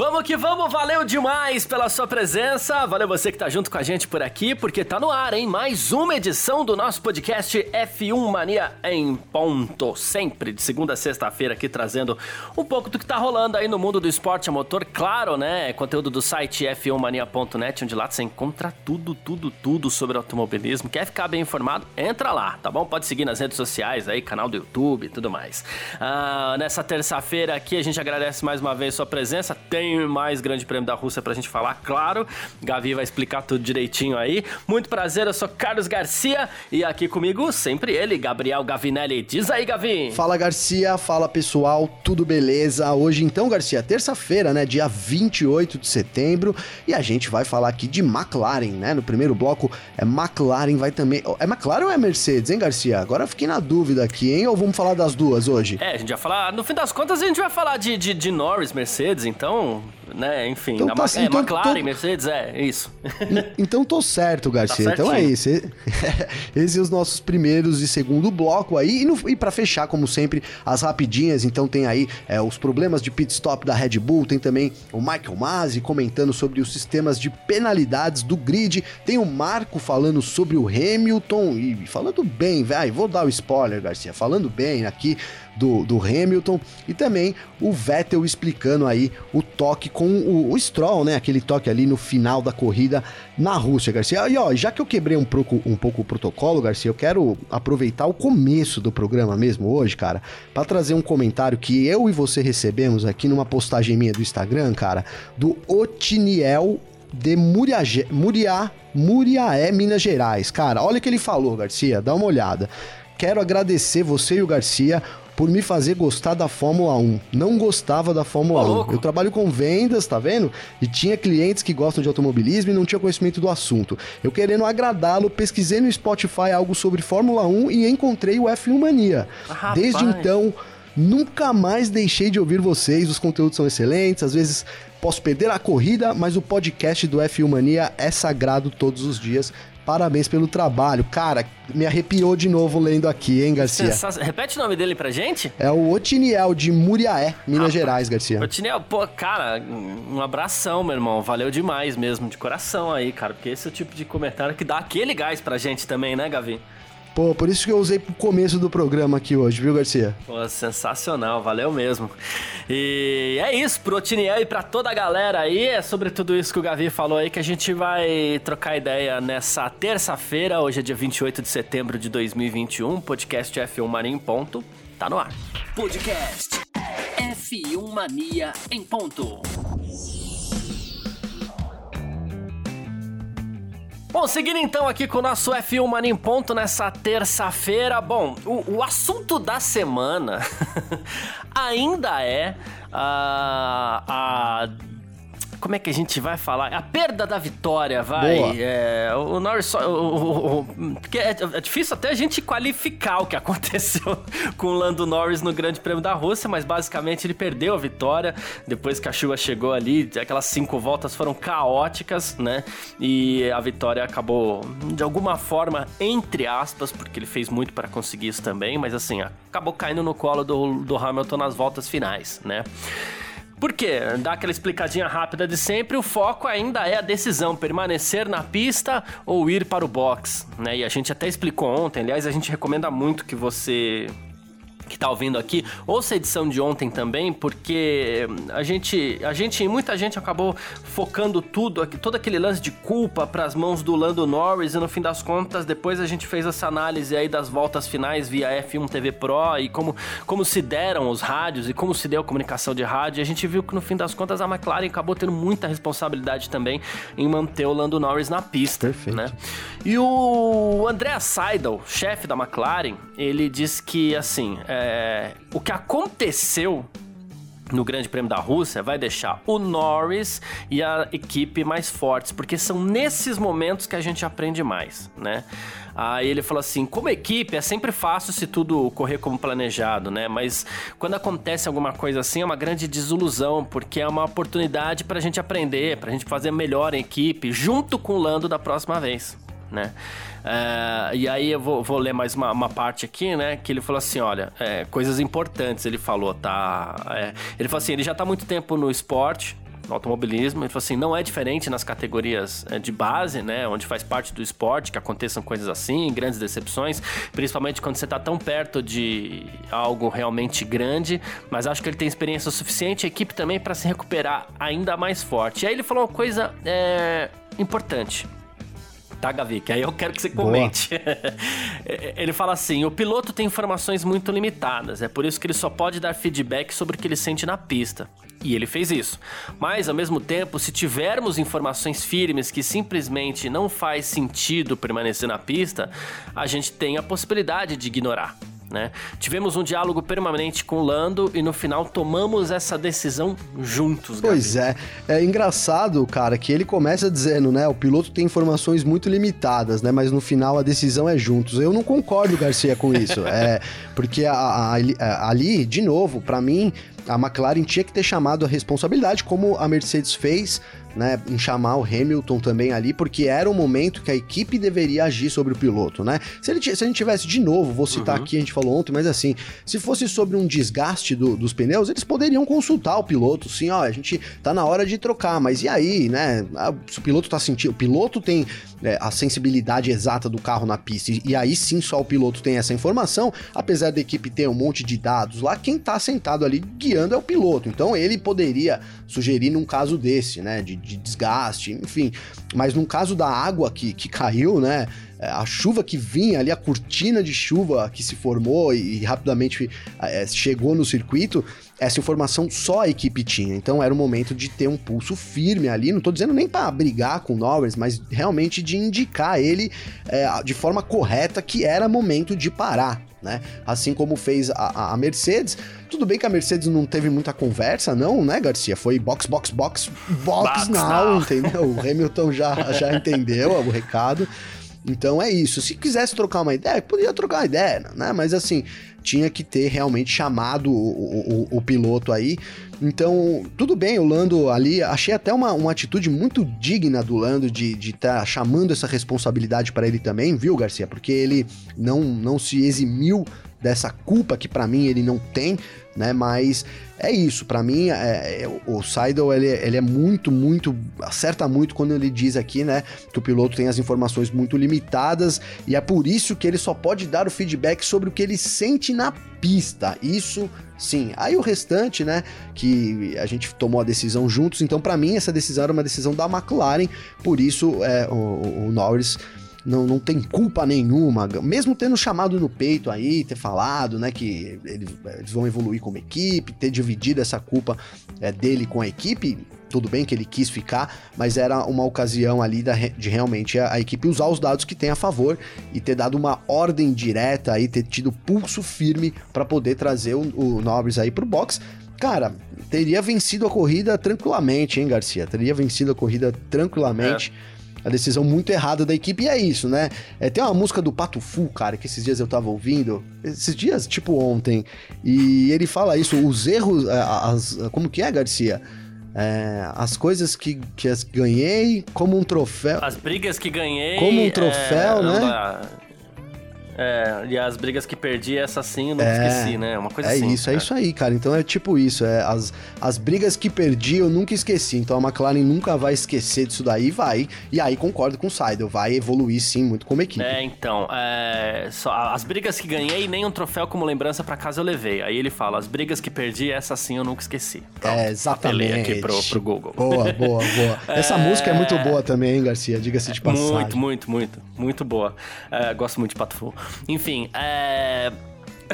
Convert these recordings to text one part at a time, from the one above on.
Vamos que vamos, valeu demais pela sua presença, valeu você que tá junto com a gente por aqui, porque tá no ar, hein? Mais uma edição do nosso podcast F1 Mania em ponto, sempre de segunda a sexta-feira aqui trazendo um pouco do que tá rolando aí no mundo do esporte a motor, claro, né? Conteúdo do site f1mania.net, onde lá você encontra tudo, tudo, tudo sobre automobilismo. Quer ficar bem informado? Entra lá, tá bom? Pode seguir nas redes sociais aí, canal do YouTube e tudo mais. Ah, nessa terça-feira aqui a gente agradece mais uma vez sua presença. Tem tem mais Grande Prêmio da Rússia pra gente falar, claro. Gavi vai explicar tudo direitinho aí. Muito prazer, eu sou Carlos Garcia e aqui comigo sempre ele, Gabriel Gavinelli. Diz aí, Gavi. Fala, Garcia. Fala, pessoal. Tudo beleza? Hoje, então, Garcia, terça-feira, né? Dia 28 de setembro. E a gente vai falar aqui de McLaren, né? No primeiro bloco, é McLaren, vai também. É McLaren ou é Mercedes, hein, Garcia? Agora fiquei na dúvida aqui, hein? Ou vamos falar das duas hoje? É, a gente vai falar. No fim das contas, a gente vai falar de, de, de Norris, Mercedes, então né? Enfim, então, tá, é, então, McLaren, tô... Mercedes, é isso. Então tô certo, Garcia. Tá então é isso. Esses são os nossos primeiros e segundo bloco aí. E, no, e para fechar, como sempre, as rapidinhas. Então tem aí é, os problemas de pit stop da Red Bull. Tem também o Michael Masi comentando sobre os sistemas de penalidades do grid. Tem o Marco falando sobre o Hamilton. E falando bem, velho. Vou dar o spoiler, Garcia. Falando bem aqui do, do Hamilton e também o Vettel explicando aí o toque com o, o Stroll, né? Aquele toque ali no final da corrida na Rússia, Garcia. E ó, já que eu quebrei um pouco, um pouco o protocolo, Garcia, eu quero aproveitar o começo do programa mesmo hoje, cara, para trazer um comentário que eu e você recebemos aqui numa postagem minha do Instagram, cara, do Otiniel de Muriaé, Muriá, Muriaé, Minas Gerais. Cara, olha o que ele falou, Garcia, dá uma olhada. Quero agradecer você e o Garcia por me fazer gostar da Fórmula 1. Não gostava da Fórmula oh, 1. Eu trabalho com vendas, tá vendo? E tinha clientes que gostam de automobilismo e não tinha conhecimento do assunto. Eu querendo agradá-lo, pesquisei no Spotify algo sobre Fórmula 1 e encontrei o F1 Mania. Ah, Desde então, nunca mais deixei de ouvir vocês. Os conteúdos são excelentes, às vezes posso perder a corrida, mas o podcast do F1 Mania é sagrado todos os dias. Parabéns pelo trabalho. Cara, me arrepiou de novo lendo aqui, hein, Garcia? Repete o nome dele pra gente? É o Otiniel, de Muriaé, Minas ah, Gerais, Garcia. Otiniel, pô, cara, um abração, meu irmão. Valeu demais mesmo, de coração aí, cara. Porque esse é o tipo de comentário que dá aquele gás pra gente também, né, Gavi? Pô, por isso que eu usei pro começo do programa aqui hoje, viu, Garcia? Pô, sensacional, valeu mesmo. E é isso, pro Otiniel e pra toda a galera aí, é sobre tudo isso que o Gavi falou aí que a gente vai trocar ideia nessa terça-feira, hoje é dia 28 de setembro de 2021, podcast F1 Mania em ponto, tá no ar. Podcast F1 Mania em ponto. Bom, seguindo então aqui com o nosso F1 Mania em Ponto nessa terça-feira. Bom, o, o, assunto da semana ainda é a, a como é que a gente vai falar? A perda da vitória, vai. É, o Norris só. O, o, porque é, é, difícil até a gente qualificar o que aconteceu com o Lando Norris no Grande Prêmio da Rússia, mas basicamente ele perdeu a vitória depois que a chuva chegou ali. Aquelas cinco voltas foram caóticas, né? E a vitória acabou, de alguma forma, entre aspas, porque ele fez muito para conseguir isso também, mas assim, acabou caindo no colo do, do Hamilton nas voltas finais, né? Por quê? Dá aquela explicadinha rápida de sempre, o foco ainda é a decisão, permanecer na pista ou ir para o box, né? E a gente até explicou ontem, aliás, a gente recomenda muito que você que tá ouvindo aqui, ouça a edição de ontem também, porque a gente, a gente, muita gente acabou focando tudo, todo aquele lance de culpa para as mãos do Lando Norris e no fim das contas, depois a gente fez essa análise aí das voltas finais via F1 TV Pro e como, como se deram os rádios e como se deu a comunicação de rádio, e a gente viu que no fim das contas a McLaren acabou tendo muita responsabilidade também em manter o Lando Norris na pista, Perfeito. né? E o André Seidel, chefe da McLaren, ele disse que assim, é, o que aconteceu no Grande Prêmio da Rússia vai deixar o Norris e a equipe mais fortes, porque são nesses momentos que a gente aprende mais, né? Aí ele falou assim: como equipe é sempre fácil se tudo correr como planejado, né? Mas quando acontece alguma coisa assim é uma grande desilusão, porque é uma oportunidade para a gente aprender, para a gente fazer melhor em equipe, junto com o Lando da próxima vez, né? É, e aí eu vou, vou ler mais uma, uma, parte aqui, né? Que ele falou assim: olha, é, coisas importantes ele falou, tá? É, ele falou assim: ele já tá muito tempo no esporte, no automobilismo. Ele falou assim: não é diferente nas categorias é, de base, né? Onde faz parte do esporte que aconteçam coisas assim, grandes decepções, principalmente quando você tá tão perto de algo realmente grande. Mas acho que ele tem experiência suficiente, a equipe também, para se recuperar ainda mais forte. E aí ele falou uma coisa é, importante tá, Gavi? Que aí eu quero que você comente. ele fala assim: o piloto tem informações muito limitadas, é por isso que ele só pode dar feedback sobre o que ele sente na pista. E ele fez isso. Mas, ao mesmo tempo, se tivermos informações firmes que simplesmente não faz sentido permanecer na pista, a gente tem a possibilidade de ignorar. Né? Tivemos um diálogo permanente com o Lando e no final tomamos essa decisão juntos. Gabi. Pois é, é engraçado, cara, que ele começa dizendo, né, o piloto tem informações muito limitadas, né, mas no final a decisão é juntos. Eu não concordo, Garcia, com isso, é porque a, a, a, ali, de novo, para mim a McLaren tinha que ter chamado a responsabilidade, como a Mercedes fez né, em chamar o Hamilton também ali, porque era o momento que a equipe deveria agir sobre o piloto, né? Se, ele, se a gente tivesse de novo, vou citar uhum. aqui, a gente falou ontem, mas assim, se fosse sobre um desgaste do, dos pneus, eles poderiam consultar o piloto, sim, ó, a gente tá na hora de trocar, mas e aí, né? Ah, se o piloto tá sentindo, o piloto tem é, a sensibilidade exata do carro na pista, e, e aí sim só o piloto tem essa informação, apesar da equipe ter um monte de dados lá, quem tá sentado ali guiando é o piloto, então ele poderia sugerir num caso desse, né, de de desgaste, enfim. Mas no caso da água que, que caiu, né? É, a chuva que vinha ali, a cortina de chuva que se formou e, e rapidamente é, chegou no circuito, essa informação só a equipe tinha. Então era o momento de ter um pulso firme ali. Não tô dizendo nem para brigar com o Norris, mas realmente de indicar ele é, de forma correta que era momento de parar né? Assim como fez a, a, Mercedes. Tudo bem que a Mercedes não teve muita conversa, não, né, Garcia? Foi box, box, box, box, box now, now, entendeu? O Hamilton já, já entendeu o recado. Então é isso. Se quisesse trocar uma ideia, podia trocar uma ideia, né? Mas assim, tinha que ter realmente chamado o, o, o piloto aí. Então, tudo bem, o Lando ali, achei até uma, uma atitude muito digna do Lando de estar tá chamando essa responsabilidade para ele também, viu, Garcia? Porque ele não, não se eximiu dessa culpa que para mim ele não tem, né? Mas é isso, para mim é, é, o Seidel ele, ele é muito, muito acerta muito quando ele diz aqui, né, que o piloto tem as informações muito limitadas e é por isso que ele só pode dar o feedback sobre o que ele sente na pista. Isso sim. Aí o restante, né, que a gente tomou a decisão juntos. Então para mim essa decisão era uma decisão da McLaren, por isso é, o, o Norris não, não tem culpa nenhuma, mesmo tendo chamado no peito aí, ter falado, né, que eles, vão evoluir como equipe, ter dividido essa culpa é, dele com a equipe, tudo bem que ele quis ficar, mas era uma ocasião ali da, de realmente a, a, equipe usar os dados que tem a favor e ter dado uma ordem direta aí, ter tido pulso firme para poder trazer o, o Norris aí pro box. Cara, teria vencido a corrida tranquilamente, hein, Garcia? Teria vencido a corrida tranquilamente. É a decisão muito errada da equipe, e é isso, né? É, tem uma música do Pato Fu, cara, que esses dias eu tava ouvindo, esses dias, tipo ontem, e ele fala isso, os erros, é, as, como que é, Garcia? É, as coisas que, que as ganhei como um troféu. As brigas que ganhei. Como um troféu, é, né? É, e as brigas que perdi, essa sim eu não é, esqueci, né? Uma coisa é assim. É isso, é isso aí, cara. Então é tipo isso. É, as, as brigas que perdi eu nunca esqueci. Então a McLaren nunca vai esquecer disso daí vai. E aí concordo com o Seidel, vai evoluir sim muito como equipe. É, então. É, só, as brigas que ganhei, nem um troféu como lembrança para casa eu levei. Aí ele fala: as brigas que perdi, essa sim eu nunca esqueci. Pronto, é, exatamente. aqui pro, pro Google. Boa, boa, boa. Essa música é muito boa também, hein, Garcia? Diga-se de passagem. Muito, muito, muito. Muito boa. É, gosto muito de Pato. Enfim, é.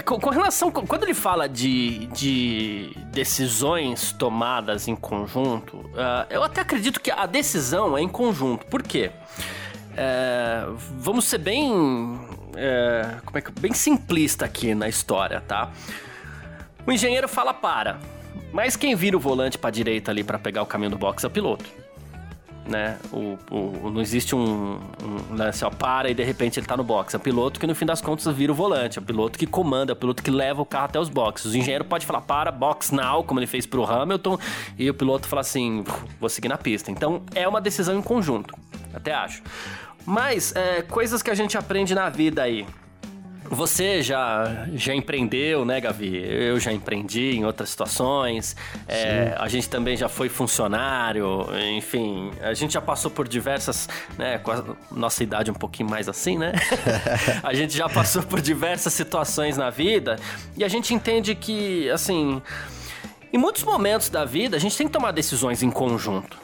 Com, com, relação. Quando ele fala de, de decisões tomadas em conjunto, uh, eu até acredito que a decisão é em conjunto. Por quê? É, vamos ser bem. É, como é que, bem simplista aqui na história, tá? O engenheiro fala para. Mas quem vira o volante para direita ali para pegar o caminho do box é o piloto né? O, o, não existe um, um assim, ó, para e de repente ele tá no box. É o piloto que no fim das contas vira o volante, é o piloto que comanda, é o piloto que leva o carro até os boxes. O engenheiro pode falar para, box now, como ele fez pro Hamilton, e o piloto fala assim, vou seguir na pista. Então é uma decisão em conjunto, até acho. Mas é, coisas que a gente aprende na vida aí. Você já, já empreendeu, né, Gavi? Eu já empreendi em outras situações. É, a gente também já foi funcionário, enfim. A gente já passou por diversas, né, com a nossa idade um pouquinho mais assim, né? a gente já passou por diversas situações na vida e a gente entende que, assim, em muitos momentos da vida a gente tem que tomar decisões em conjunto.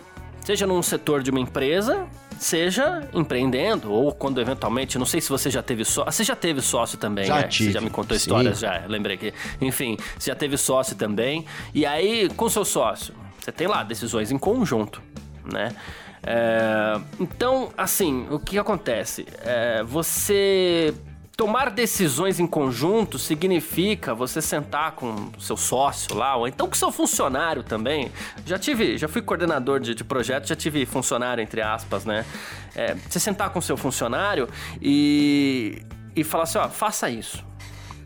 Seja num setor de uma empresa, seja empreendendo, ou quando eventualmente, não sei se você já teve sócio. Você já teve sócio também, já né? Tive. Você já me contou histórias, Sim. já, lembrei que. Enfim, você já teve sócio também. E aí, com seu sócio, você tem lá decisões em conjunto, né? É, então, assim, o que acontece? É, você tomar decisões em conjunto significa você sentar com seu sócio lá, ou então com seu funcionário também. Já tive, já fui coordenador de, de projeto, já tive funcionário, entre aspas, né? É, você sentar com seu funcionário e, e falar assim, ó, faça isso.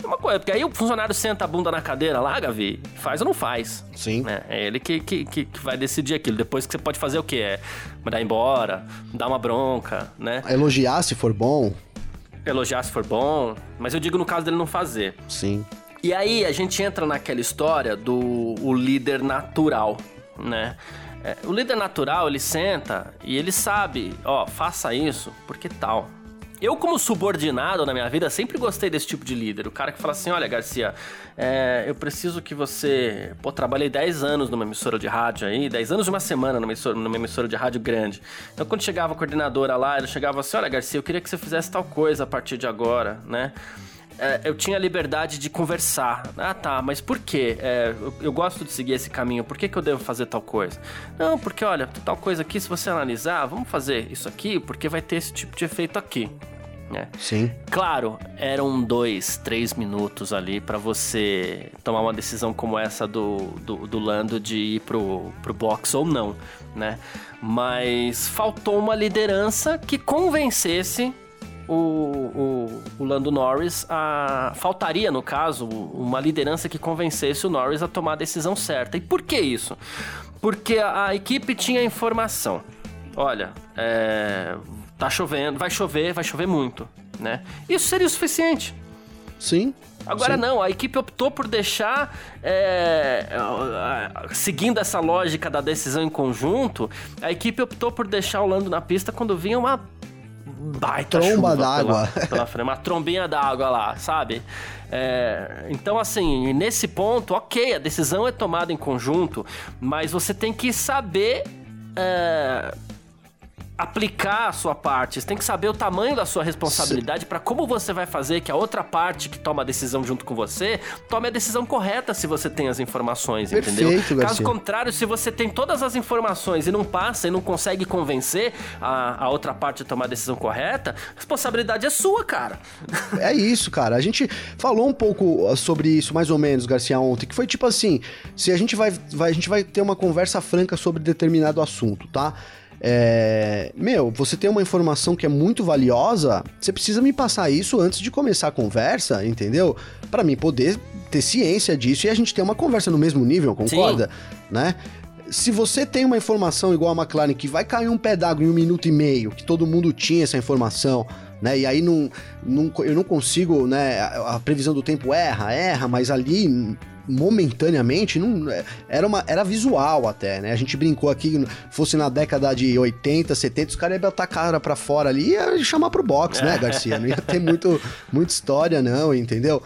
É uma coisa, porque aí o funcionário senta a bunda na cadeira lá, Gavi, faz ou não faz. Sim. Né? É ele que, que, que, vai decidir aquilo. Depois que você pode fazer o quê? É mandar embora, dar uma bronca, né? Elogiar se for bom elogiar se for bom, mas eu digo no caso dele não fazer. Sim. E aí a gente entra naquela história do o líder natural, né? É, o líder natural, ele senta e ele sabe, ó, faça isso, porque tal. Eu, como subordinado na minha vida, sempre gostei desse tipo de líder. O cara que fala assim: olha, Garcia, é, eu preciso que você. Pô, trabalhei 10 anos numa emissora de rádio aí, 10 anos de uma semana numa emissora, numa emissora de rádio grande. Então, quando chegava a coordenadora lá, ele chegava assim: olha, Garcia, eu queria que você fizesse tal coisa a partir de agora, né? É, eu tinha liberdade de conversar. Ah, tá, mas por quê? É, eu, eu, gosto de seguir esse caminho, por que, que eu devo fazer tal coisa? Não, porque olha, tal coisa aqui, se você analisar, vamos fazer isso aqui, porque vai ter esse tipo de efeito aqui. Né? Sim. Claro, eram dois, três minutos ali para você tomar uma decisão como essa do, do, do, Lando de ir pro, pro box ou não, né? Mas faltou uma liderança que convencesse o, o, o, Lando Norris a. Faltaria, no caso, uma liderança que convencesse o Norris a tomar a decisão certa. E por que isso? Porque a, a equipe tinha informação. Olha, é, tá chovendo, vai chover, vai chover muito, né? Isso seria o suficiente. Sim. Agora sim. não, a equipe optou por deixar, é, seguindo essa lógica da decisão em conjunto, a equipe optou por deixar o Lando na pista quando vinha uma baita tromba d'água, pela, uma trombinha d'água lá, sabe? É, então, assim, nesse ponto, ok, a decisão é tomada em conjunto, mas você tem que saber é, aplicar a sua parte, você tem que saber o tamanho da sua responsabilidade para como você vai fazer que a outra parte que toma a decisão junto com você tome a decisão correta se você tem as informações, Perfeito, entendeu? Garcia. Caso contrário, se você tem todas as informações e não passa e não consegue convencer a, a outra parte a tomar a decisão correta, a responsabilidade é sua, cara. É isso, cara. A gente falou um pouco uh, sobre isso mais ou menos, Garcia, ontem, que foi tipo assim, se a gente vai, vai a gente vai ter uma conversa franca sobre determinado assunto, tá? É, meu, você tem uma informação que é muito valiosa, você precisa me passar isso antes de começar a conversa, entendeu? Para mim poder ter ciência disso e a gente ter uma conversa no mesmo nível, concorda? Sim. Né? Se você tem uma informação igual a McLaren que vai cair um pé d'água em um minuto e meio, que todo mundo tinha essa informação, né? E aí não, não, eu não consigo, né? A, a previsão do tempo erra, erra, mas ali momentaneamente, não, é, era, uma, era visual até, né? A gente brincou aqui, fosse na década de 80, 70, os caras iam botar a cara pra fora ali e ia chamar pro box, né, Garcia? Não ia ter muito, muita história, não, entendeu?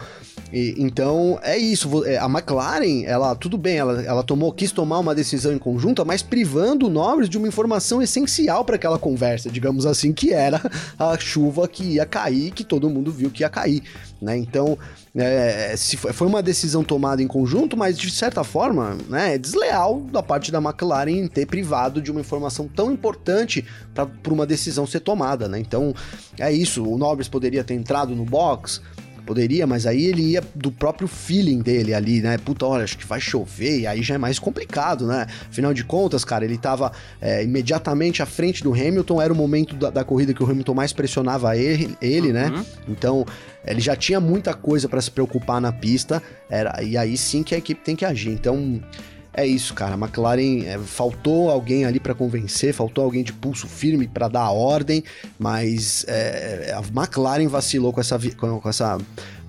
E, então, é isso. É, a McLaren, ela, tudo bem, ela, ela tomou, quis tomar uma decisão em conjunta, mas privando o Norris de uma informação essencial para aquela conversa, digamos assim, que era a chuva que ia cair, que todo mundo viu que ia cair, né? Então, é, se foi uma decisão tomada em conjunto, mas de certa forma, né, é desleal da parte da McLaren ter privado de uma informação tão importante para uma decisão ser tomada, né? Então, é isso. O Norris poderia ter entrado no box, poderia, mas aí ele ia do próprio feeling dele ali, né? Puta, olha, acho que vai chover, e aí já é mais complicado, né? Afinal de contas, cara, ele tava é, imediatamente à frente do Hamilton, era o momento da, da corrida que o Hamilton mais pressionava ele, ele né? uhum. né? Então, ele já tinha muita coisa para se preocupar na pista, era, e aí sim que a equipe tem que agir. Então, é isso, cara. A McLaren é, faltou alguém ali para convencer, faltou alguém de pulso firme para dar a ordem, mas é, a McLaren vacilou com essa, com, essa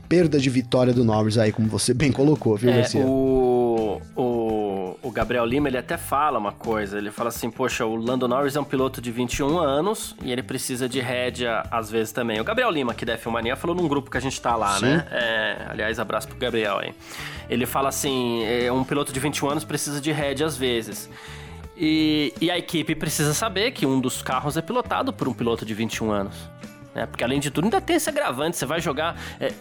perda de vitória do Norris aí, como você bem colocou, viu, é, Garcia? O, o, o Gabriel Lima, ele até fala uma coisa, ele fala assim, poxa, o Lando Norris é um piloto de 21 anos e ele precisa de rédea às vezes também. O Gabriel Lima, aqui da F1 falou num grupo que a gente tá lá, Sim. né? É, aliás, abraço pro Gabriel aí. Ele fala assim, é, um piloto de 21 anos precisa de rédea às vezes. E, e a equipe precisa saber que um dos carros é pilotado por um piloto de 21 anos. Né? Porque além de tudo, ainda tem esse agravante. Você vai jogar. É,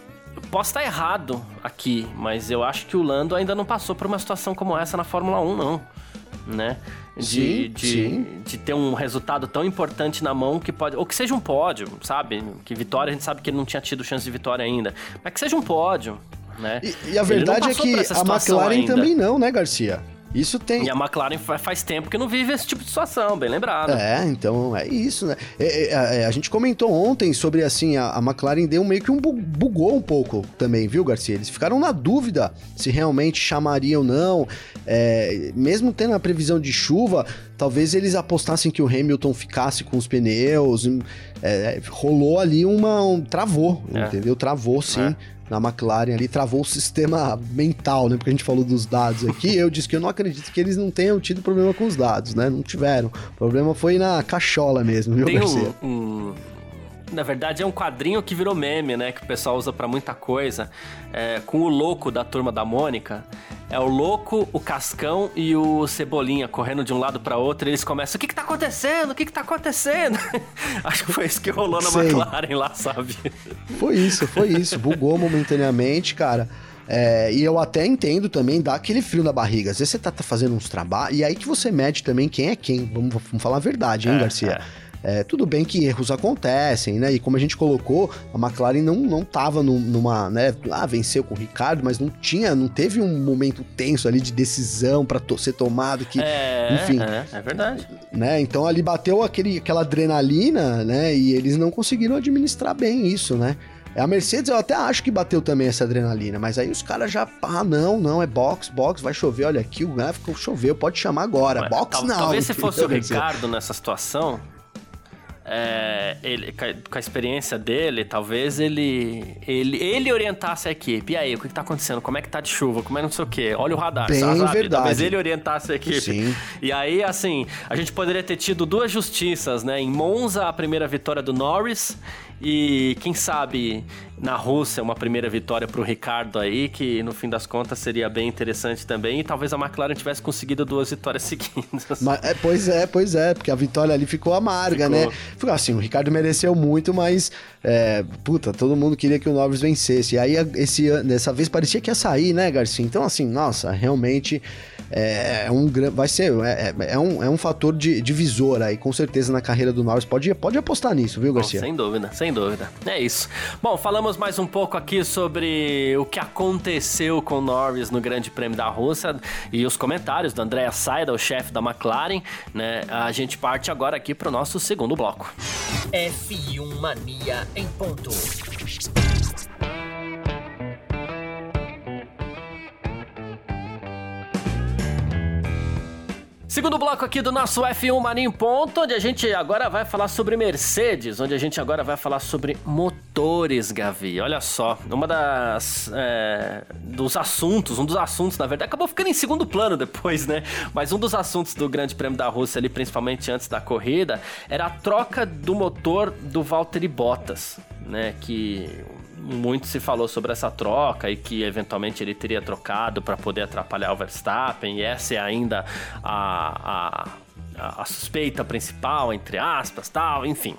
posso estar errado aqui, mas eu acho que o Lando ainda não passou por uma situação como essa na Fórmula 1, não. Né? De, sim, de, sim. de ter um resultado tão importante na mão que pode. Ou que seja um pódio, sabe? Que vitória, a gente sabe que ele não tinha tido chance de vitória ainda. Mas que seja um pódio. Né? E, e a verdade é que a McLaren ainda. também não, né, Garcia? Isso tem. E a McLaren faz tempo que não vive esse tipo de situação, bem lembrado. É, então é isso, né? É, é, é, a gente comentou ontem sobre assim, a, a, McLaren deu meio que um bugou um pouco também, viu, Garcia? Eles ficaram na dúvida se realmente chamariam ou não. É, mesmo tendo a previsão de chuva, talvez eles apostassem que o Hamilton ficasse com os pneus. É, rolou ali uma. Um, travou, é. entendeu? Travou sim. Na McLaren ali, travou o sistema mental, né? Porque a gente falou dos dados aqui. Eu disse que eu não acredito que eles não tenham tido problema com os dados, né? Não tiveram. O problema foi na cachola mesmo, viu, Tem Garcia? Um, um, na verdade, é um quadrinho que virou meme, né? Que o pessoal usa para muita coisa. É, com o louco da turma da Mônica. É o louco, o Cascão e o Cebolinha correndo de um lado para outro. E eles começam: O que que tá acontecendo? O que que tá acontecendo? Acho que foi isso que rolou na Sei. McLaren lá, sabe? Foi isso, foi isso. Bugou momentaneamente, cara. É, e eu até entendo também, dá aquele frio na barriga. Às vezes você tá, tá fazendo uns trabalhos, e aí que você mede também quem é quem. Vamos, vamos falar a verdade, hein, é, Garcia? É. É, tudo bem que erros acontecem, né? E como a gente colocou, a McLaren não, não tava numa, né? Ah, venceu com o Ricardo, mas não tinha, não teve um momento tenso ali de decisão para to ser tomado que, é, enfim. É, é verdade. Né? Então ali bateu aquele, aquela adrenalina, né? E eles não conseguiram administrar bem isso, né? A Mercedes eu até acho que bateu também essa adrenalina, mas aí os caras já, ah, não, não, é box, box, vai chover, olha aqui, o gráfico choveu, pode chamar agora. box tal, não. Talvez se fosse o Ricardo nessa situação, é, ele, com a experiência dele, talvez ele, ele ele orientasse a equipe. E aí, o que, que tá acontecendo? Como é que tá de chuva? Como é não sei o quê? Olha o radar, Bem sabe? Verdade. Talvez ele orientasse a equipe. Sim. E aí, assim, a gente poderia ter tido duas justiças, né? Em Monza, a primeira vitória do Norris e quem sabe na Rússia uma primeira vitória para o Ricardo aí, que no fim das contas seria bem interessante também. E talvez a McLaren tivesse conseguido duas vitórias seguidas. Mas, é, pois é, pois é, porque a vitória ali ficou amarga, ficou. né? Ficou assim, o Ricardo mereceu muito, mas é, puta, todo mundo queria que o Norris vencesse. E aí esse, dessa vez parecia que ia sair, né, Garcia? Então, assim, nossa, realmente é, é um vai ser é, é, é, um, é um fator de, divisor aí, com certeza na carreira do Norris. Pode, pode apostar nisso, viu, Garcia? Bom, sem dúvida, sem dúvida. É isso. Bom, falamos mais um pouco aqui sobre o que aconteceu com o Norris no Grande Prêmio da Rússia e os comentários do Andrea Saida, o chefe da McLaren, né? A gente parte agora aqui para o nosso segundo bloco. F1 Mania em ponto. Segundo bloco aqui do nosso F1 Mania em Ponto, onde a gente agora vai falar sobre Mercedes, onde a gente agora vai falar sobre motores, Gavi. Olha só, uma das é, dos assuntos, um dos assuntos, na verdade, acabou ficando em segundo plano depois, né? Mas um dos assuntos do Grande Prêmio da Rússia ali, principalmente antes da corrida, era a troca do motor do Valtteri Bottas, né? Que muito se falou sobre essa troca e que eventualmente ele teria trocado para poder atrapalhar o Verstappen, e essa é ainda a, a, a suspeita principal, entre aspas, tal, enfim.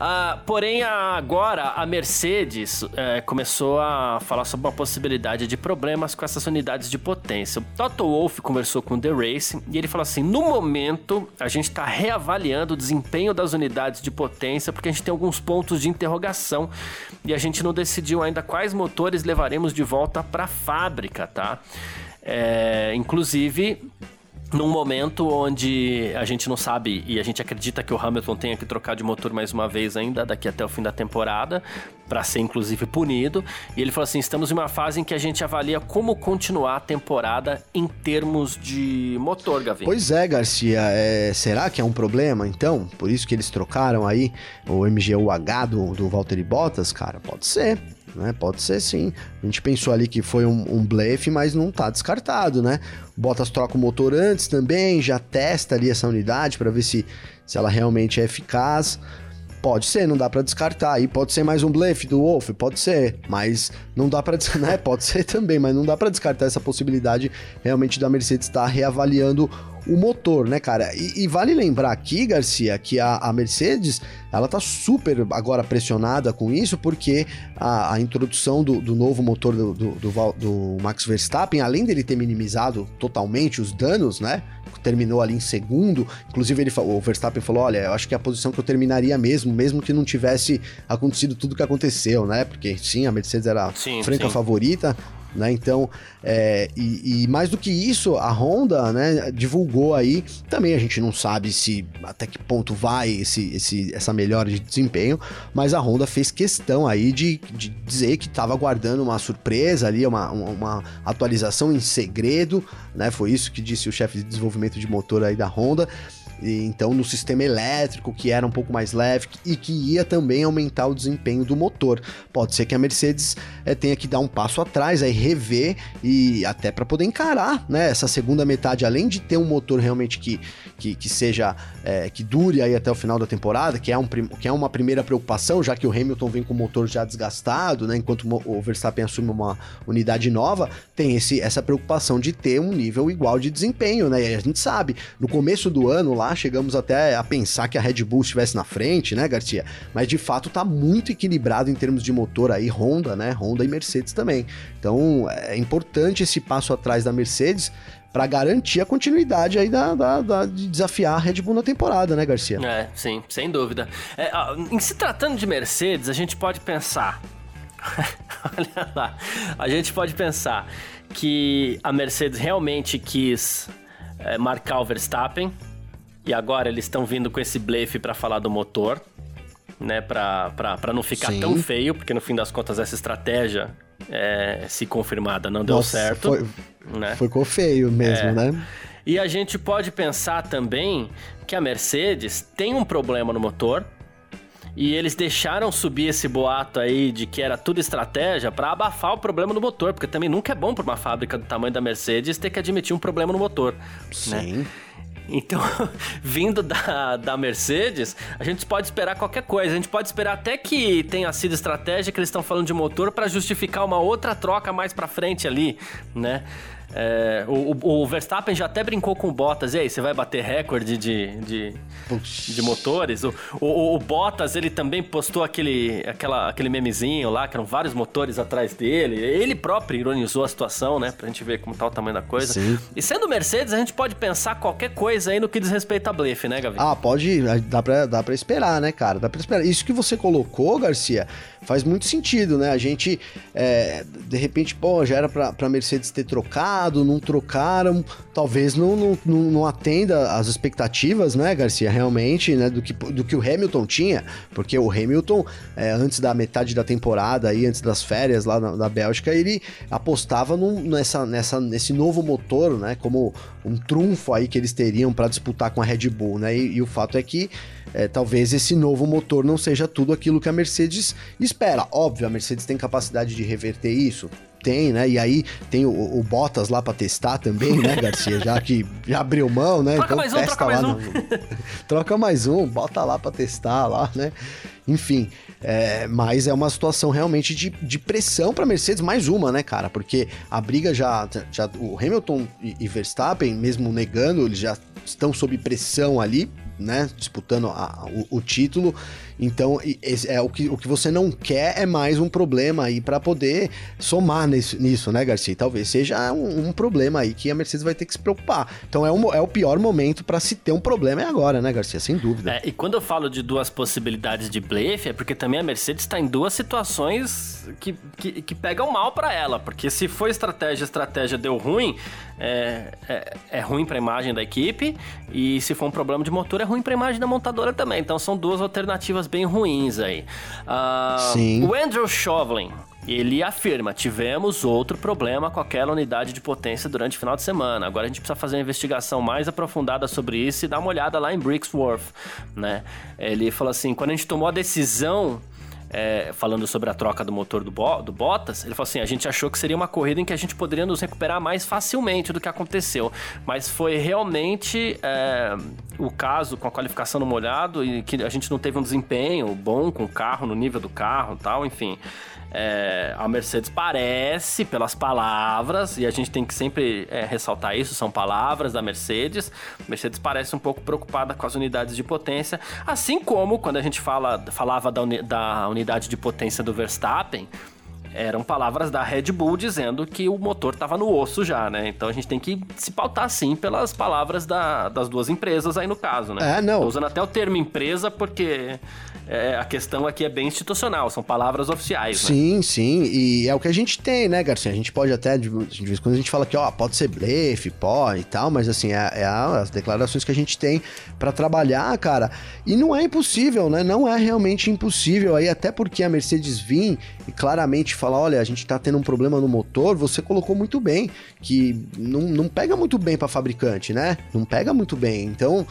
Uh, porém, agora a Mercedes é, começou a falar sobre uma possibilidade de problemas com essas unidades de potência. O Toto Wolff conversou com o The Race e ele falou assim: no momento a gente está reavaliando o desempenho das unidades de potência porque a gente tem alguns pontos de interrogação e a gente não decidiu ainda quais motores levaremos de volta para a fábrica, tá? É, inclusive, num momento onde a gente não sabe e a gente acredita que o Hamilton tenha que trocar de motor mais uma vez ainda daqui até o fim da temporada para ser inclusive punido. E ele falou assim: "Estamos em uma fase em que a gente avalia como continuar a temporada em termos de motor, Gavi". Pois é, Garcia, é... será que é um problema então? Por isso que eles trocaram aí o MGU-H do, do Valtteri Bottas, cara? Pode ser né? Pode ser sim. A gente pensou ali que foi um, um blefe, mas não tá descartado, né? Bottas troca o motor antes também, já testa ali essa unidade para ver se, se ela realmente é eficaz. Pode ser, não dá para descartar. E pode ser mais um blefe do Wolf, pode ser, mas não dá para, né? Pode ser também, mas não dá para descartar essa possibilidade realmente da Mercedes estar tá reavaliando o motor, né, cara? E, e, vale lembrar aqui, Garcia, que a, a, Mercedes, ela tá super agora pressionada com isso, porque a, a introdução do, do, novo motor do, do, do, Max Verstappen, além dele ter minimizado totalmente os danos, né? Terminou ali em segundo. Inclusive, ele, o Verstappen falou: olha, eu acho que é a posição que eu terminaria mesmo, mesmo que não tivesse acontecido tudo que aconteceu, né? Porque sim, a Mercedes era a franca sim. favorita, né? Então, é, e, e, mais do que isso, a Honda, né, divulgou aí, também a gente não sabe se até que ponto vai esse, esse, essa melhora de desempenho, mas a Honda fez questão aí de, de dizer que estava aguardando uma surpresa ali, uma, uma atualização em segredo, né? Foi isso que disse o chefe de desenvolvimento de motor aí da Honda. E, então, no sistema elétrico, que era um pouco mais leve e que ia também aumentar o desempenho do motor. Pode ser que a Mercedes é, tenha que dar um passo atrás, aí rever e até para poder encarar né, essa segunda metade, além de ter um motor realmente que, que, que seja é, que dure aí até o final da temporada, que é, um, que é uma primeira preocupação, já que o Hamilton vem com o motor já desgastado, né, enquanto o Verstappen assume uma unidade nova, tem esse, essa preocupação de ter um nível igual de desempenho, né? E a gente sabe, no começo do ano chegamos até a pensar que a Red Bull estivesse na frente, né, Garcia? Mas de fato tá muito equilibrado em termos de motor aí, Honda, né? Honda e Mercedes também. Então é importante esse passo atrás da Mercedes para garantir a continuidade aí da, da, da, de desafiar a Red Bull na temporada, né, Garcia? É, sim, sem dúvida. É, em se tratando de Mercedes, a gente pode pensar. Olha lá, a gente pode pensar que a Mercedes realmente quis é, marcar o Verstappen e agora eles estão vindo com esse blefe para falar do motor, né? Pra, pra, pra não ficar Sim. tão feio, porque no fim das contas essa estratégia, é, se confirmada, não deu Nossa, certo. Foi, né? ficou feio mesmo, é. né? E a gente pode pensar também que a Mercedes tem um problema no motor. E eles deixaram subir esse boato aí de que era tudo estratégia para abafar o problema no motor, porque também nunca é bom para uma fábrica do tamanho da Mercedes ter que admitir um problema no motor. Né? Sim. Né? Então, vindo da, da Mercedes, a gente pode esperar qualquer coisa. A gente pode esperar até que tenha sido estratégia que eles estão falando de motor para justificar uma outra troca mais para frente ali, né? É, o, o, Verstappen já até brincou com o Bottas. E aí, você vai bater recorde de, de, de motores? O, o, o, Bottas, ele também postou aquele, aquela, aquele memezinho lá, que eram vários motores atrás dele. Ele próprio ironizou a situação, né? Pra gente ver como tá o tamanho da coisa. Sim. E sendo Mercedes, a gente pode pensar qualquer coisa aí no que diz respeito a blefe, né, Gavi? Ah, pode. Dá pra, dá pra esperar, né, cara? Dá pra esperar. Isso que você colocou, Garcia, faz muito sentido, né? A gente, é, de repente, pô, já era pra, pra Mercedes ter trocado, não trocaram, talvez não, não, não atenda às expectativas, né, Garcia, realmente, né, do que, do que o Hamilton tinha, porque o Hamilton, é, antes da metade da temporada, aí, antes das férias lá na, na Bélgica, ele apostava num, nessa, nessa, nesse novo motor, né, como um trunfo aí que eles teriam para disputar com a Red Bull, né, e, e o fato é que é, talvez esse novo motor não seja tudo aquilo que a Mercedes espera. Óbvio, a Mercedes tem capacidade de reverter isso. Tem, né? E aí tem o, o Bottas lá para testar também, né, Garcia? Já que já abriu mão, né? Troca então mais um, testa troca lá. Mais um. No... troca mais um, bota lá para testar lá, né? Enfim, é, mas é uma situação realmente de, de pressão para Mercedes, mais uma, né, cara? Porque a briga já. já o Hamilton e, e Verstappen, mesmo negando, eles já estão sob pressão ali, né? Disputando a, o, o, título. Então, é, o, que, o que você não quer é mais um problema aí para poder somar nisso, nisso, né, Garcia? Talvez seja um, um, problema aí que a Mercedes vai ter que se preocupar. Então, é, um, é o pior momento para se ter um problema é agora, né, Garcia? Sem dúvida. É, e quando eu falo de duas possibilidades de blefe, é porque também a Mercedes está em duas situações que, que, que pegam mal para ela. Porque se for estratégia, estratégia deu ruim, é, é, é ruim para a imagem da equipe. E se for um problema de motor, é ruim para a imagem da montadora também. Então são duas alternativas bem ruins aí. Uh, Sim. O Andrew Chauvelin, ele afirma: tivemos outro problema com aquela unidade de potência durante o final de semana. Agora a gente precisa fazer uma investigação mais aprofundada sobre isso e dar uma olhada lá em Brixworth, né? Ele falou assim: quando a gente tomou a decisão é, falando sobre a troca do motor do, Bo do Bottas, ele falou assim: a gente achou que seria uma corrida em que a gente poderia nos recuperar mais facilmente do que aconteceu. Mas foi realmente é, o caso com a qualificação no molhado e que a gente não teve um desempenho bom com o carro, no nível do carro tal, enfim. É, a Mercedes parece, pelas palavras, e a gente tem que sempre é, ressaltar isso, são palavras da Mercedes. A Mercedes parece um pouco preocupada com as unidades de potência, assim como quando a gente fala, falava da, uni, da unidade de potência do Verstappen, eram palavras da Red Bull dizendo que o motor estava no osso já, né? Então a gente tem que se pautar sim pelas palavras da, das duas empresas aí no caso, né? É, não. Tô usando até o termo empresa porque é, a questão aqui é bem institucional, são palavras oficiais, né? Sim, sim, e é o que a gente tem, né, Garcia? A gente pode até, de vez em quando a gente fala que, ó, pode ser blefe, pode e tal, mas assim, é, é as declarações que a gente tem para trabalhar, cara, e não é impossível, né? Não é realmente impossível aí, até porque a Mercedes vir e claramente falar, olha, a gente tá tendo um problema no motor, você colocou muito bem, que não, não pega muito bem para fabricante, né? Não pega muito bem, então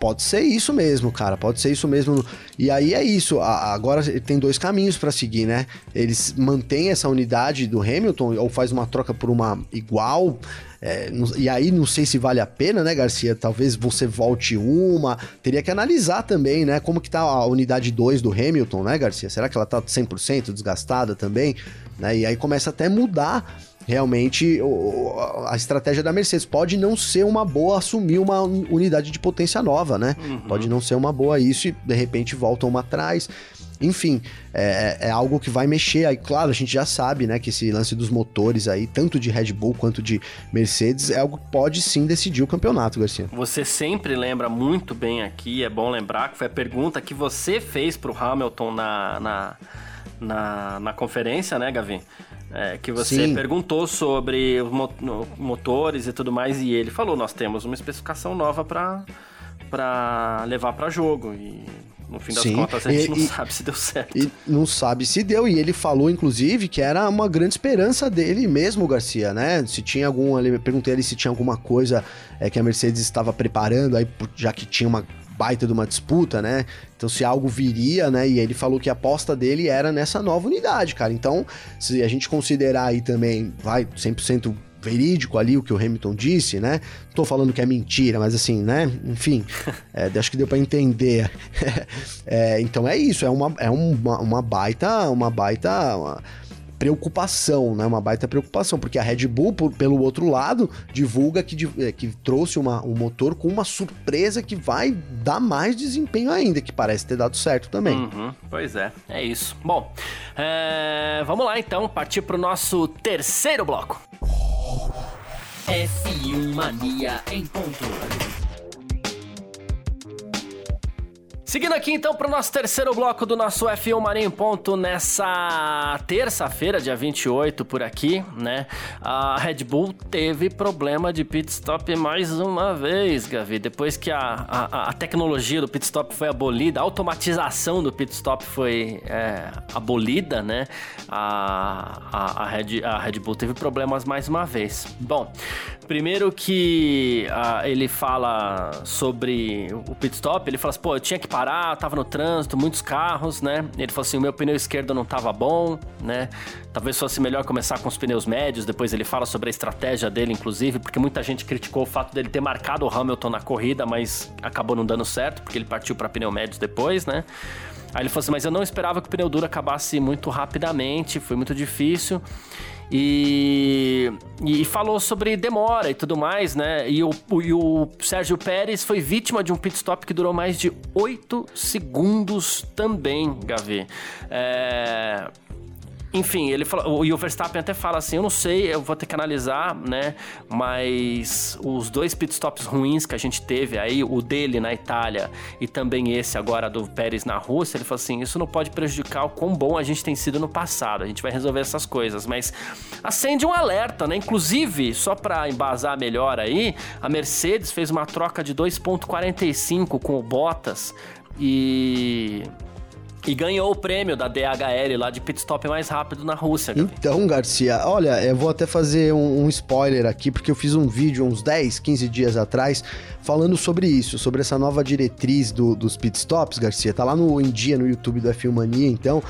Pode ser isso mesmo, cara. Pode ser isso mesmo. E aí é isso. agora tem dois caminhos para seguir, né? Eles mantêm essa unidade do Hamilton ou faz uma troca por uma igual. É, e aí não sei se vale a pena, né, Garcia? Talvez você volte uma. Teria que analisar também, né? Como que tá a unidade 2 do Hamilton, né, Garcia? Será que ela tá 100% desgastada também? Né? E aí começa até a mudar realmente a estratégia da Mercedes. Pode não ser uma boa assumir uma unidade de potência nova, né? Uhum. Pode não ser uma boa isso e de repente volta uma atrás. Enfim, é, é, algo que vai mexer. Aí, claro, a gente já sabe, né, que esse lance dos motores aí, tanto de Red Bull quanto de Mercedes, é algo que pode sim decidir o campeonato, Garcia. Você sempre lembra muito bem aqui, é bom lembrar que foi a pergunta que você fez pro Hamilton na, na, na, na conferência, né, Gavin? É, que você Sim. perguntou sobre os motores e tudo mais, e ele falou: nós temos uma especificação nova para levar para jogo. E no fim das Sim. contas a gente e, não e, sabe se deu certo. E não sabe se deu. E ele falou, inclusive, que era uma grande esperança dele mesmo, Garcia, né? Se tinha algum. Perguntei ele se tinha alguma coisa é, que a Mercedes estava preparando, aí, já que tinha uma baita de uma disputa, né? Então se algo viria, né? E ele falou que a aposta dele era nessa nova unidade, cara. Então, se a gente considerar aí também, vai 100% verídico ali o que o Hamilton disse, né? Tô falando que é mentira, mas assim, né? Enfim, é, acho que deu para entender. é, então é isso, é uma, é uma, uma baita, uma baita, uma, preocupação, né? Uma baita preocupação, porque a Red Bull, por, pelo outro lado, divulga que, é, que trouxe uma, um motor com uma surpresa que vai dar mais desempenho ainda, que parece ter dado certo também. Uhum, pois é, é isso. Bom, é, vamos lá então, partir para o nosso terceiro bloco. F1 Mania em ponto. Seguindo aqui então para o nosso terceiro bloco do nosso F1 Mania em Ponto nessa terça-feira, dia 28 por aqui, né? A Red Bull teve problema de pit stop mais uma vez, Gavi. Depois que a, a, a tecnologia do pit stop foi abolida, a automatização do pit stop foi é, abolida, né? A, a, a, Red, a Red Bull teve problemas mais uma vez. Bom, primeiro que uh, ele fala sobre o pit stop, ele fala assim, pô, eu tinha que parar parar, tava no trânsito, muitos carros, né? Ele falou assim: o meu pneu esquerdo não tava bom, né? Talvez fosse melhor começar com os pneus médios. Depois ele fala sobre a estratégia dele, inclusive, porque muita gente criticou o fato dele ter marcado o Hamilton na corrida, mas acabou não dando certo, porque ele partiu para pneu médios depois, né? Aí ele falou assim: mas eu não esperava que o pneu duro acabasse muito rapidamente, foi muito difícil. E, e falou sobre demora e tudo mais, né? E o, e o Sérgio Pérez foi vítima de um pit stop que durou mais de 8 segundos também, Gavi. É enfim, ele falou, e o Verstappen até fala assim, eu não sei, eu vou ter que analisar, né? Mas os dois pitstops ruins que a gente teve aí, o dele na Itália e também esse agora do Pérez na Rússia, ele falou assim, isso não pode prejudicar o quão bom a gente tem sido no passado. A gente vai resolver essas coisas, mas acende um alerta, né? Inclusive, só para embasar melhor aí, a Mercedes fez uma troca de 2.45 com o Bottas e e ganhou o prêmio da DHL lá de pit stop mais rápido na Rússia. Gabi. Então, Garcia, olha, eu vou até fazer um, um, spoiler aqui, porque eu fiz um vídeo uns 10, 15 dias atrás falando sobre isso, sobre essa nova diretriz do, dos pit stops, Garcia. Tá lá no em dia no YouTube do F1 Mania, então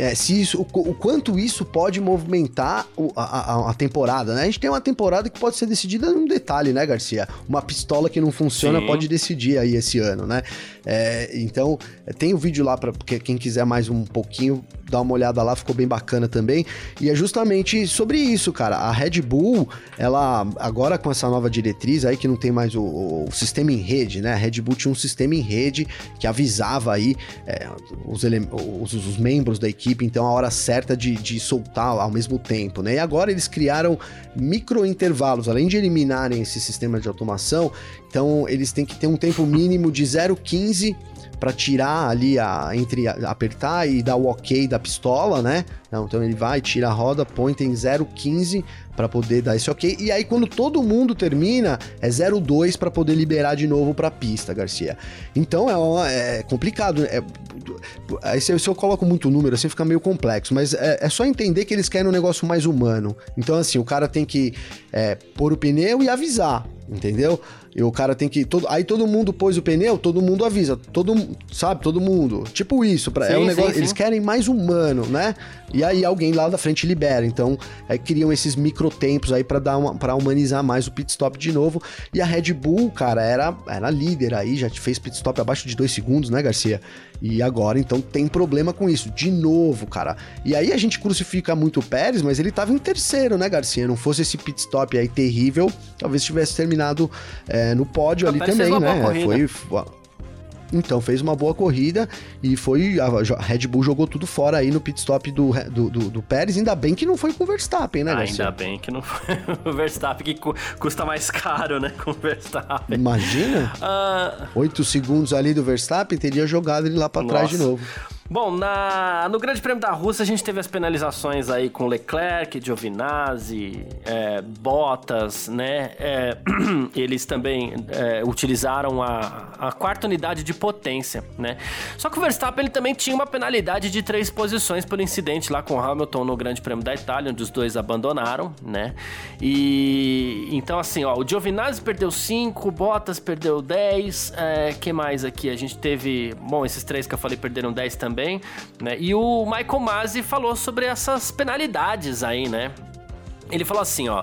é, se isso, o, o, quanto isso pode movimentar a, a, a, temporada, né? A gente tem uma temporada que pode ser decidida num detalhe, né, Garcia? Uma pistola que não funciona Sim. pode decidir aí esse ano, né? É, então, tem o um vídeo lá para quem quiser mais um pouquinho dar uma olhada lá, ficou bem bacana também. E é justamente sobre isso, cara. A Red Bull, ela agora com essa nova diretriz aí que não tem mais o, o sistema em rede, né? A Red Bull tinha um sistema em rede que avisava aí é, os, os, os, membros da equipe, então a hora certa de, de soltar ao mesmo tempo, né? E agora eles criaram micro intervalos, além de eliminarem esse sistema de automação, então eles têm que ter um tempo mínimo de 0,15 para tirar ali a entre apertar e dar o ok da pistola, né? Então ele vai, tira a roda, põe tem 0,15 para poder dar esse ok. E aí quando todo mundo termina, é 0,2 para poder liberar de novo para pista, Garcia. Então é, uma, é complicado, né? É, aí se, eu coloco muito número assim fica meio complexo, mas é, é, só entender que eles querem um negócio mais humano. Então assim, o cara tem que é, pôr o pneu e avisar, entendeu? E o cara tem que. Todo, aí todo mundo pôs o pneu, todo mundo avisa. Todo sabe? Todo mundo. Tipo isso. Pra, sim, é um negócio. Sim, eles querem mais humano, né? E aí alguém lá da frente libera. Então, é, criam esses microtempos aí para dar para humanizar mais o pit stop de novo. E a Red Bull, cara, era, era líder aí, já fez pit stop abaixo de dois segundos, né, Garcia? E agora, então, tem problema com isso. De novo, cara. E aí a gente crucifica muito o Pérez, mas ele tava em terceiro, né, Garcia? Não fosse esse pit stop aí terrível, talvez tivesse terminado é, no pódio ali também, né? Foi então, fez uma boa corrida e foi. A Red Bull jogou tudo fora aí no pit stop do, do, do, do Pérez. Ainda bem que não foi com o Verstappen, né, ah, Ainda bem que não foi o Verstappen, que custa mais caro, né, com o Verstappen. Imagina? Oito uh... segundos ali do Verstappen, teria jogado ele lá para trás de novo. Bom, na, no Grande Prêmio da Rússia a gente teve as penalizações aí com Leclerc, Giovinazzi, é, Bottas, né? É, eles também é, utilizaram a, a, quarta unidade de potência, né? Só que o Verstappen ele também tinha uma penalidade de três posições por incidente lá com Hamilton no Grande Prêmio da Itália, onde os dois abandonaram, né? E então assim, ó, o Giovinazzi perdeu cinco, Bottas perdeu dez, é, que mais aqui? A gente teve, bom, esses três que eu falei perderam dez também também, né? E o Michael Masi falou sobre essas penalidades aí, né? Ele falou assim, ó.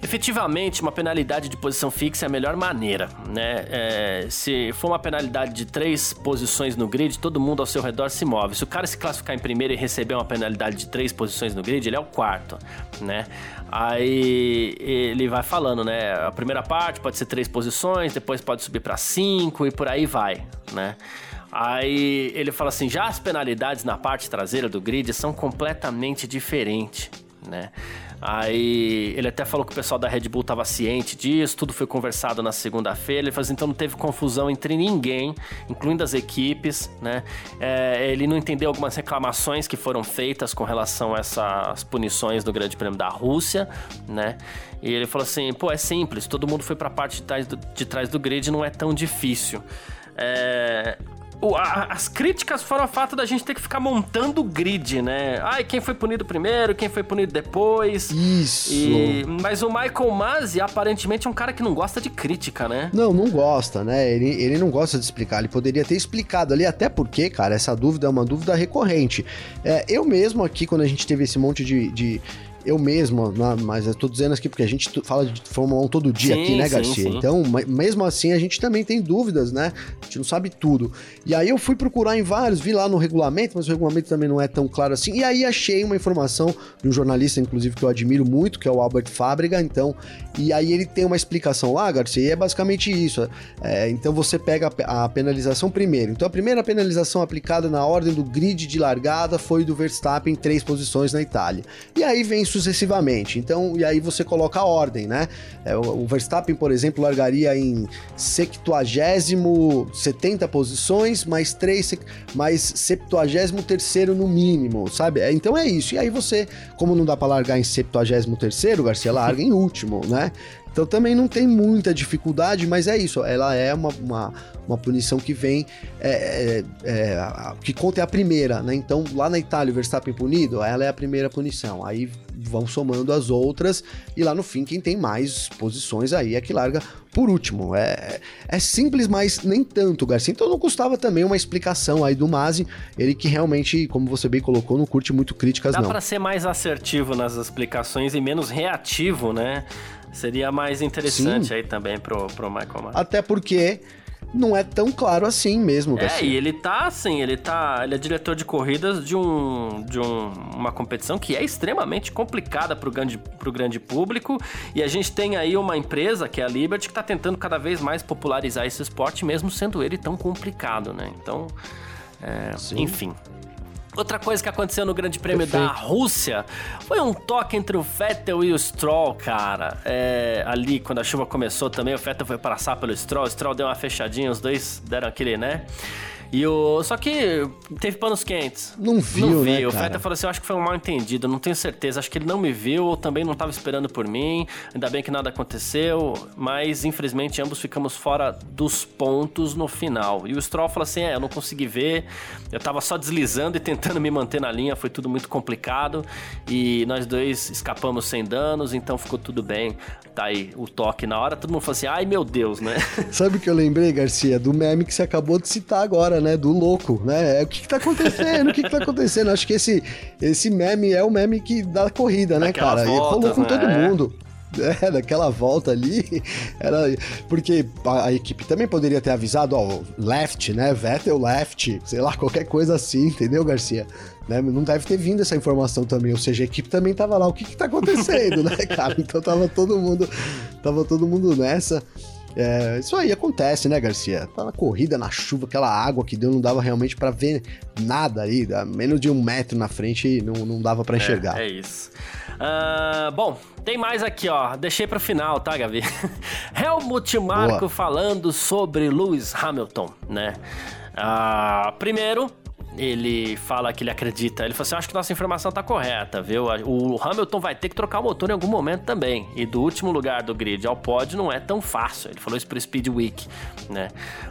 Efetivamente, uma penalidade de posição fixa é a melhor maneira, né? É, se for uma penalidade de três posições no grid, todo mundo ao seu redor se move. Se o cara se classificar em primeiro e receber uma penalidade de três posições no grid, ele é o quarto, né? Aí ele vai falando, né? A primeira parte pode ser três posições, depois pode subir para cinco e por aí vai, né? Aí ele fala assim: já as penalidades na parte traseira do grid são completamente diferentes, né? Aí ele até falou que o pessoal da Red Bull estava ciente disso, tudo foi conversado na segunda-feira. Ele falou assim, então não teve confusão entre ninguém, incluindo as equipes, né? É, ele não entendeu algumas reclamações que foram feitas com relação a essas punições do Grande Prêmio da Rússia, né? E ele falou assim, pô, é simples, todo mundo foi para a parte de trás do, de trás do grid, não é tão difícil. É, as críticas foram o fato da gente ter que ficar montando o grid, né? Ai, quem foi punido primeiro, quem foi punido depois. Isso. E, mas o Michael Masi aparentemente é um cara que não gosta de crítica, né? Não, não gosta, né? Ele, ele não gosta de explicar. Ele poderia ter explicado ali, até porque, cara, essa dúvida é uma dúvida recorrente. É, eu mesmo aqui, quando a gente teve esse monte de, de eu mesmo, mas eu tô dizendo aqui porque a gente fala de Fórmula 1 todo dia sim, aqui, né, Garcia? Sim, sim. Então, mesmo assim, a gente também tem dúvidas, né? A gente não sabe tudo. E aí eu fui procurar em vários, vi lá no regulamento, mas o regulamento também não é tão claro assim. E aí achei uma informação de um jornalista, inclusive, que eu admiro muito, que é o Albert Fábrega. Então, e aí ele tem uma explicação lá, Garcia, e é basicamente isso. É, então você pega a penalização primeiro. Então a primeira penalização aplicada na ordem do grid de largada foi do Verstappen em três posições na Itália. E aí vem sucessivamente. Então, e aí você coloca a ordem, né? É, o, Verstappen, por exemplo, largaria em 70, 70 posições, mais 3, mais 73 terceiro no mínimo, sabe? É, então é isso. E aí você, como não dá para largar em 73 terceiro, Garcia larga em último, né? Então também não tem muita dificuldade, mas é isso. Ela é uma, uma, uma punição que vem, é, é, é, que conta é a primeira, né? Então lá na Itália o Verstappen punido, ela é a primeira punição. Aí vão somando as outras e lá no fim quem tem mais posições aí é que larga por último. É, é simples, mas nem tanto, Garcia. Então não custava também uma explicação aí do Mazi, ele que realmente, como você bem colocou, não curte muito críticas Dá não. Dá para ser mais assertivo nas explicações e menos reativo, né? Seria mais interessante Sim. aí também pro, pro Michael Massey. Até porque não é tão claro assim mesmo, Garcia. É, e ele tá assim, ele tá. Ele é diretor de corridas de, um, de um, uma competição que é extremamente complicada pro grande, pro grande público. E a gente tem aí uma empresa, que é a Liberty, que tá tentando cada vez mais popularizar esse esporte, mesmo sendo ele tão complicado, né? Então. É, enfim. Outra coisa que aconteceu no Grande Prêmio Perfeito. da Rússia foi um toque entre o Vettel e o Stroll, cara. É, ali, quando a chuva começou também, o Vettel foi passar pelo Stroll, o Stroll deu uma fechadinha, os dois deram aquele, né? E o. Só que teve panos quentes. Não viu, não viu. Né, o Feta falou assim: eu acho que foi um mal entendido, não tenho certeza. Acho que ele não me viu, ou também não estava esperando por mim. Ainda bem que nada aconteceu. Mas infelizmente ambos ficamos fora dos pontos no final. E o Stroll falou assim: é, eu não consegui ver. Eu tava só deslizando e tentando me manter na linha, foi tudo muito complicado. E nós dois escapamos sem danos, então ficou tudo bem. Tá aí o toque na hora, todo mundo falou assim: ai meu Deus, né? Sabe o que eu lembrei, Garcia? Do meme que você acabou de citar agora né? Do louco, né? É, o que, que tá acontecendo? o que, que tá acontecendo? Acho que esse, esse meme é o meme que dá corrida, né, cara? Volta, e rolou com todo né? mundo. É, daquela volta ali, era porque a, a, equipe também poderia ter avisado, ó, left, né, Vettel left, sei lá, qualquer coisa assim, entendeu, Garcia? Né? Não deve ter vindo essa informação também, ou seja, a equipe também tava lá, o que que tá acontecendo, né, cara? Então tava todo mundo, tava todo mundo nessa. É, isso aí acontece, né, Garcia? Tá na corrida, na chuva, aquela água que deu, não dava realmente para ver nada aí, menos de um metro na frente não, não dava para enxergar. É, é isso. Uh, bom, tem mais aqui, ó. Deixei pro final, tá, Gavi? Helmut Marko falando sobre Lewis Hamilton, né? Uh, primeiro, ele fala que ele acredita. Ele fala assim: acho que nossa informação tá correta, viu? O Hamilton vai ter que trocar o motor em algum momento também. E do último lugar do grid ao pódio não é tão fácil. Ele falou isso pro Speed Week, né?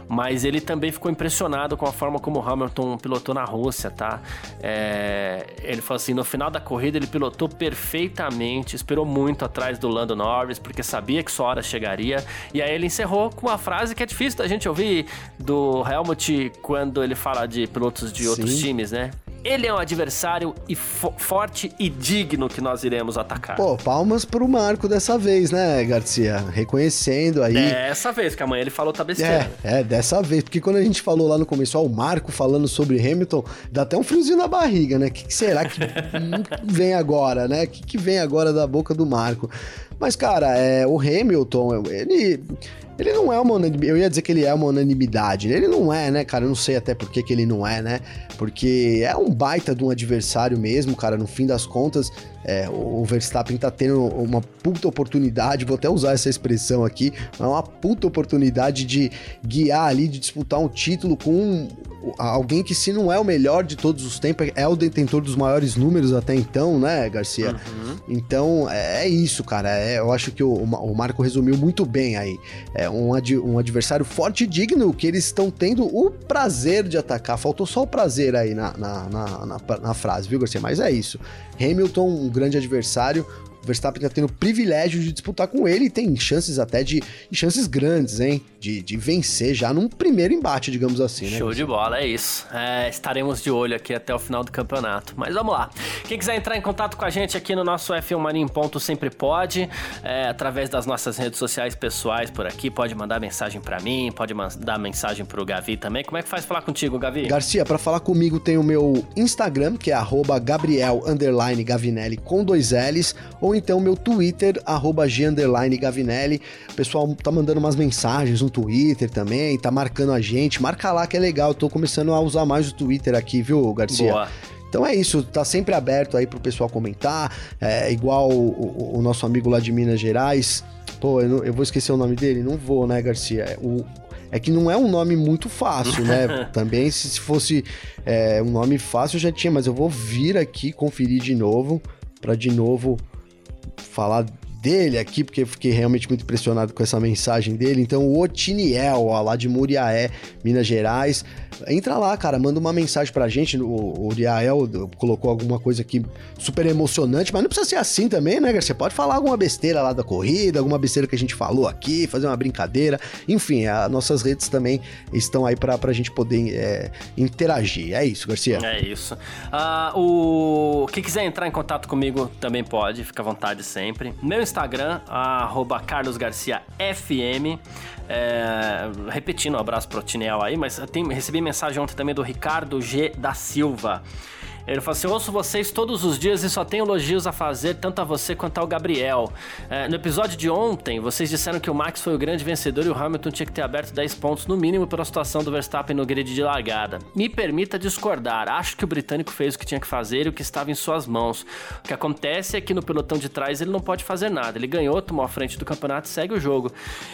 Mas ele também ficou impressionado com a forma como Hamilton pilotou na Rússia, tá? É... ele falou assim: no final da corrida ele pilotou perfeitamente, esperou muito atrás do Lando Norris, porque sabia que sua hora chegaria. E aí ele encerrou com uma frase que é difícil da gente ouvir do Helmut quando ele fala de pilotos de outros Sim. times, né? Ele é um adversário e fo forte e digno que nós iremos atacar. Pô, palmas pro Marco dessa vez, né, Garcia? Reconhecendo aí. Dessa vez, que amanhã ele falou tá besteira. É, é, dessa vez. Porque quando a gente falou lá no começo, ó, o Marco falando sobre Hamilton, dá até um friozinho na barriga, né? O que, que será que vem agora, né? O que, que vem agora da boca do Marco? Mas, cara, é, o Hamilton, ele ele não é uma unanimidade. Eu ia dizer que ele é uma unanimidade. Ele não é, né, cara? Eu não sei até por que, que ele não é, né? Porque é um baita de um adversário mesmo, cara. No fim das contas, é, o Verstappen tá tendo uma puta oportunidade, vou até usar essa expressão aqui, é uma puta oportunidade de guiar ali, de disputar um título com alguém que se não é o melhor de todos os tempos, é o detentor dos maiores números até então, né, Garcia? Uhum. Então, é, é, isso, cara. É, eu acho que o, o, Marco resumiu muito bem aí. É um, ad, um adversário forte e digno que eles estão tendo o prazer de atacar. Faltou só o prazer aí na, na, na, na, na frase, viu, Garcia? Mas é isso. Hamilton, um grande adversário, Verstappen tá tendo o privilégio de disputar com ele e tem chances até de. chances grandes, hein? De, de vencer já num primeiro embate, digamos assim, né? Show de bola, é isso. É, estaremos de olho aqui até o final do campeonato. Mas vamos lá. Quem quiser entrar em contato com a gente aqui no nosso F1 Mania em Ponto sempre pode, é, através das nossas redes sociais pessoais por aqui. Pode mandar mensagem para mim, pode mandar mensagem pro Gavi também. Como é que faz falar contigo, Gavi? Garcia, para falar comigo tem o meu Instagram, que é Gabriel Gavinelli com dois L's, ou então meu Twitter, G Gavinelli. O pessoal tá mandando umas mensagens no Twitter também, tá marcando a gente. Marca lá que é legal, eu tô começando a usar mais o Twitter aqui, viu, Garcia? Boa. Então é isso, tá sempre aberto aí pro pessoal comentar. É igual o, o, o nosso amigo lá de Minas Gerais. Pô, eu, não, eu, vou esquecer o nome dele? Não vou, né, Garcia? É, o, é que não é um nome muito fácil, né? Também, se, se fosse é, um nome fácil, eu já tinha, mas eu vou vir aqui conferir de novo, para de novo falar dele aqui, porque fiquei realmente muito impressionado com essa mensagem dele. Então, o Otiniel, ó, lá de Muriaé, Minas Gerais. Entra lá, cara, manda uma mensagem pra gente. O, Uriael colocou alguma coisa aqui super emocionante, mas não precisa ser assim também, né, Garcia? Pode falar alguma besteira lá da corrida, alguma besteira que a gente falou aqui, fazer uma brincadeira. Enfim, as nossas redes também estão aí pra, pra gente poder é, interagir. É isso, Garcia. É isso. Uh, o... Quem quiser entrar em contato comigo também pode, fica à vontade sempre. Meu Instagram, carlosgarciafm. É, repetindo, um abraço pro Tinel aí, mas tem, recebi mensagem ontem também do Ricardo G. da Silva. Ele falou assim: Eu ouço vocês todos os dias e só tenho elogios a fazer, tanto a você quanto ao Gabriel. É, no episódio de ontem, vocês disseram que o Max foi o grande vencedor e o Hamilton tinha que ter aberto 10 pontos no mínimo pela situação do Verstappen no grid de largada. Me permita discordar. Acho que o britânico fez o que tinha que fazer e o que estava em suas mãos. O que acontece é que no pelotão de trás ele não pode fazer nada. Ele ganhou, tomou a frente do campeonato e segue o jogo.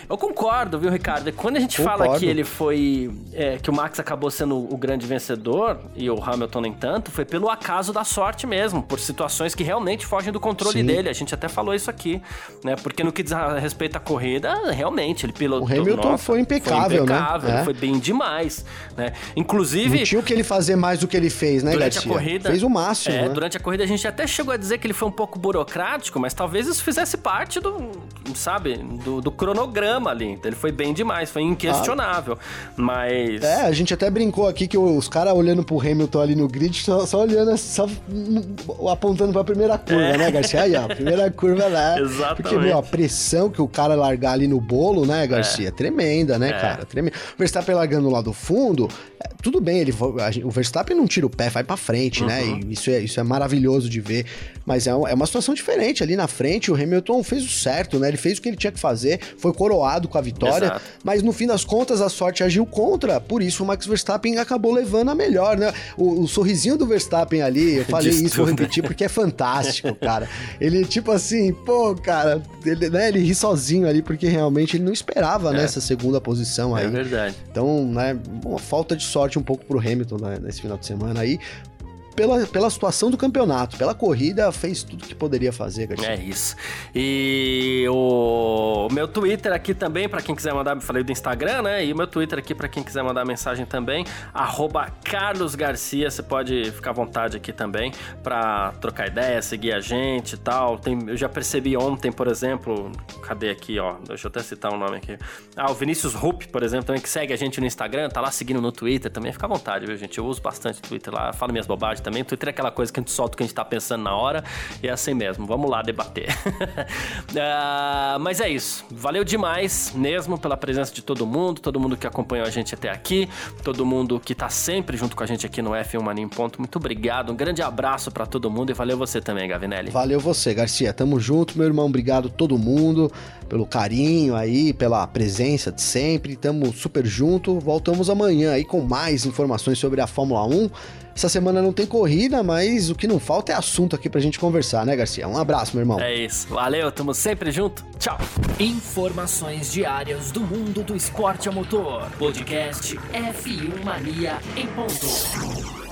Eu concordo, viu, Ricardo? Quando a gente concordo. fala que ele foi. É, que o Max acabou sendo o grande vencedor e o Hamilton nem tanto, foi pelo pelo acaso da sorte mesmo, por situações que realmente fogem do controle Sim. dele. A gente até falou isso aqui, né? Porque no que diz respeito à corrida, realmente, ele pilotou. O Hamilton nossa, foi impecável, foi impecável, né? É. Foi bem demais, né? Inclusive. Não tinha o que ele fazer mais do que ele fez, né, durante Garcia? a corrida. Fez o máximo. É, né? durante a corrida a gente até chegou a dizer que ele foi um pouco burocrático, mas talvez isso fizesse parte do, sabe, do, do cronograma ali. Então, ele foi bem demais, foi inquestionável. Ah. Mas. É, a gente até brincou aqui que os caras olhando pro Hamilton ali no grid, só, só olhando, só apontando pra primeira curva, é. né, Garcia? Aí, ó, primeira curva lá. Exatamente. Porque, meu, a pressão que o cara largar ali no bolo, né, Garcia? É. Tremenda, né, é. cara? Tremenda. O Verstappen largando lá do fundo, é, tudo bem, ele, o Verstappen não tira o pé, vai pra frente, né? uhum. né? E isso é, isso é maravilhoso de ver. Mas é, é uma situação diferente. Ali na frente, o Hamilton fez o certo, né? Ele fez o que ele tinha que fazer, foi coroado com a vitória. Exato. Mas no fim das contas, a sorte agiu contra. Por isso, o Max Verstappen acabou levando a melhor, né? O, o sorrisinho do Verstappen ali, eu falei isso, vou repetir porque é fantástico, cara. Ele, tipo assim, pô, cara, ele, né, ele ri sozinho ali porque realmente ele não esperava é. nessa segunda posição aí. É verdade. Então, né, uma falta de sorte um pouco pro Hamilton né, nesse final de semana aí pela, pela situação do campeonato, pela corrida, fez tudo que poderia fazer, Garcia. É isso. E o meu Twitter aqui também, para quem quiser mandar, falei do Instagram, né? E o meu Twitter aqui para quem quiser mandar mensagem também, arroba Carlos Garcia, você pode ficar à vontade aqui também para trocar ideia, seguir a gente e tal. Tem, eu já percebi ontem, por exemplo, cadê aqui, ó? Deixa eu até citar um nome aqui. Ah, o Vinícius Rupp, por exemplo, também que segue a gente no Instagram, tá lá seguindo no Twitter também, fica à vontade, viu, gente? Eu uso bastante o Twitter lá, falo minhas bobagens também. Twitter é aquela coisa que a gente solta o que a gente tá pensando na hora. E é assim mesmo. Vamos lá debater. uh, mas é isso. Valeu demais mesmo pela presença de todo mundo, todo mundo que acompanhou a gente até aqui, todo mundo que tá sempre junto com a gente aqui no F1 Mania em Ponto. Muito obrigado. Um grande abraço para todo mundo e valeu você também, Gavinelli. Valeu você, Garcia. Tamo junto, meu irmão. Obrigado todo mundo pelo carinho aí, pela presença de sempre. Tamo super junto. Voltamos amanhã aí com mais informações sobre a Fórmula 1. Essa semana não tem corrida, mas o que não falta é assunto aqui pra gente conversar, né, Garcia? Um abraço, meu irmão. É isso. Valeu, tamo sempre junto. Tchau. Informações diárias do mundo do esporte a motor. Podcast F1 Mania em ponto.